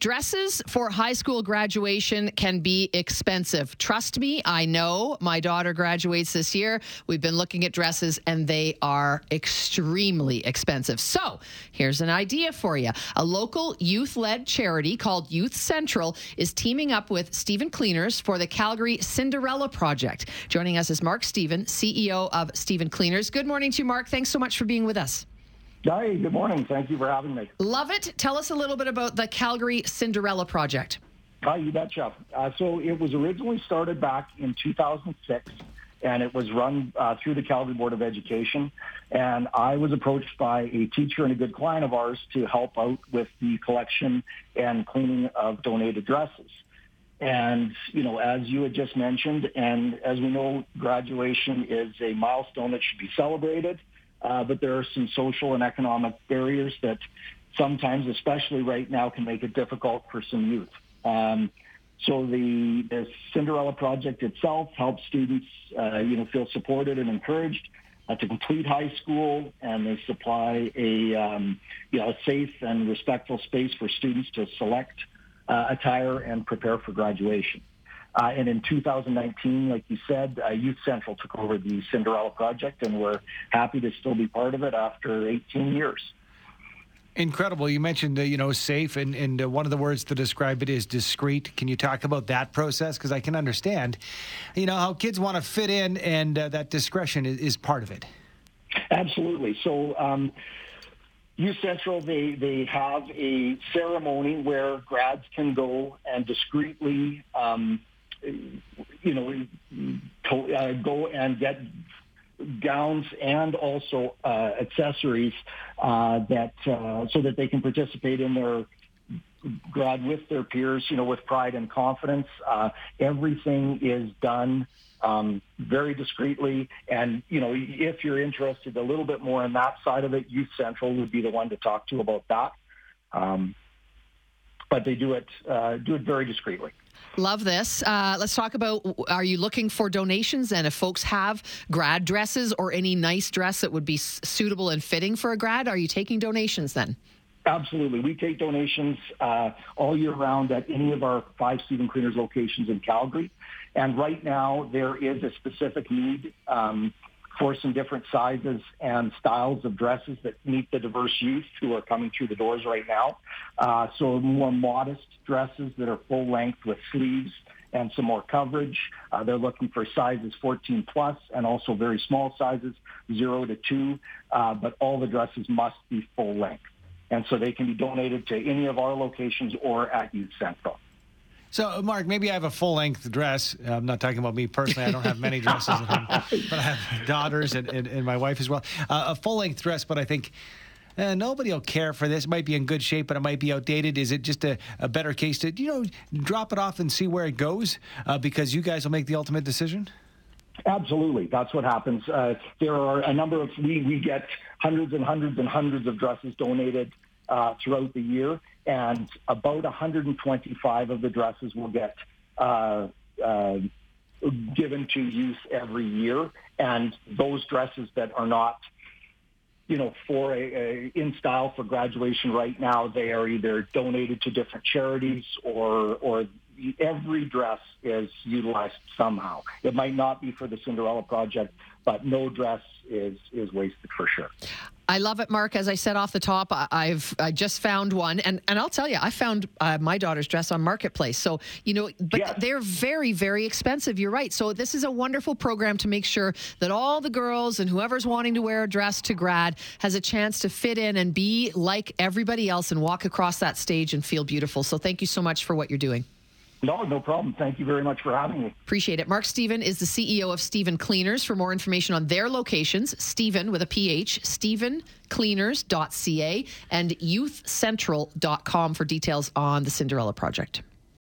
Dresses for high school graduation can be expensive. Trust me, I know. My daughter graduates this year. We've been looking at dresses and they are extremely expensive. So, here's an idea for you. A local youth led charity called Youth Central is teaming up with Stephen Cleaners for the Calgary Cinderella Project. Joining us is Mark Stephen, CEO of Stephen Cleaners. Good morning to you, Mark. Thanks so much for being with us. Hi, good morning. Thank you for having me. Love it. Tell us a little bit about the Calgary Cinderella Project. Hi, you betcha. Uh, so it was originally started back in 2006, and it was run uh, through the Calgary Board of Education. And I was approached by a teacher and a good client of ours to help out with the collection and cleaning of donated dresses. And, you know, as you had just mentioned, and as we know, graduation is a milestone that should be celebrated. Uh, but there are some social and economic barriers that sometimes, especially right now, can make it difficult for some youth. Um, so the, the, Cinderella project itself helps students, uh, you know, feel supported and encouraged uh, to complete high school, and they supply a, um, you know, a safe and respectful space for students to select uh, attire and prepare for graduation. Uh, and in 2019, like you said, uh, Youth Central took over the Cinderella project, and we're happy to still be part of it after 18 years. Incredible. You mentioned, uh, you know, safe, and, and uh, one of the words to describe it is discreet. Can you talk about that process? Because I can understand, you know, how kids want to fit in, and uh, that discretion is, is, part of it. Absolutely. So, um, Youth Central, they, they have a ceremony where grads can go and discreetly um, you know, to, uh, go and get gowns and also uh, accessories uh, that uh, so that they can participate in their grad with their peers, you know, with pride and confidence. Uh, everything is done um, very discreetly, and you know, if you're interested a little bit more in that side of it, Youth Central would be the one to talk to about that. Um, but they do it uh, do it very discreetly. Love this. Uh, let's talk about are you looking for donations? And if folks have grad dresses or any nice dress that would be suitable and fitting for a grad, are you taking donations then? Absolutely. We take donations uh, all year round at any of our five Stephen Cleaners locations in Calgary. And right now, there is a specific need um, for some different sizes and styles of dresses that meet the diverse youth who are coming through the doors right now. Uh, so more modest dresses that are full length with sleeves and some more coverage. Uh, they're looking for sizes 14 plus and also very small sizes, 0 to 2, uh, but all the dresses must be full length. And so they can be donated to any of our locations or at Youth Central. So, Mark, maybe I have a full length dress. I'm not talking about me personally. I don't have many dresses at home, but I have daughters and, and, and my wife as well. Uh, a full length dress, but I think eh, nobody will care for this. It might be in good shape, but it might be outdated. Is it just a, a better case to, you know, drop it off and see where it goes uh, because you guys will make the ultimate decision? Absolutely. That's what happens. Uh, there are a number of, we, we get hundreds and hundreds and hundreds of dresses donated uh, throughout the year, and about 125 of the dresses will get uh, uh, given to youth every year. And those dresses that are not, you know, for a, a, in style for graduation right now, they are either donated to different charities or or every dress is utilized somehow. It might not be for the Cinderella project, but no dress is is wasted for sure. I love it, Mark. As I said off the top, I've I just found one, and and I'll tell you, I found uh, my daughter's dress on Marketplace. So you know, but yes. they're very very expensive. You're right. So this is a wonderful program to make sure that all the girls and whoever's wanting to wear a dress to grad has a chance to fit in and be like everybody else and walk across that stage and feel beautiful. So thank you so much for what you're doing. No, no problem. Thank you very much for having me. Appreciate it. Mark Stephen is the CEO of Stephen Cleaners. For more information on their locations, Stephen with a PH, StephenCleaners.ca and youthcentral.com for details on the Cinderella project.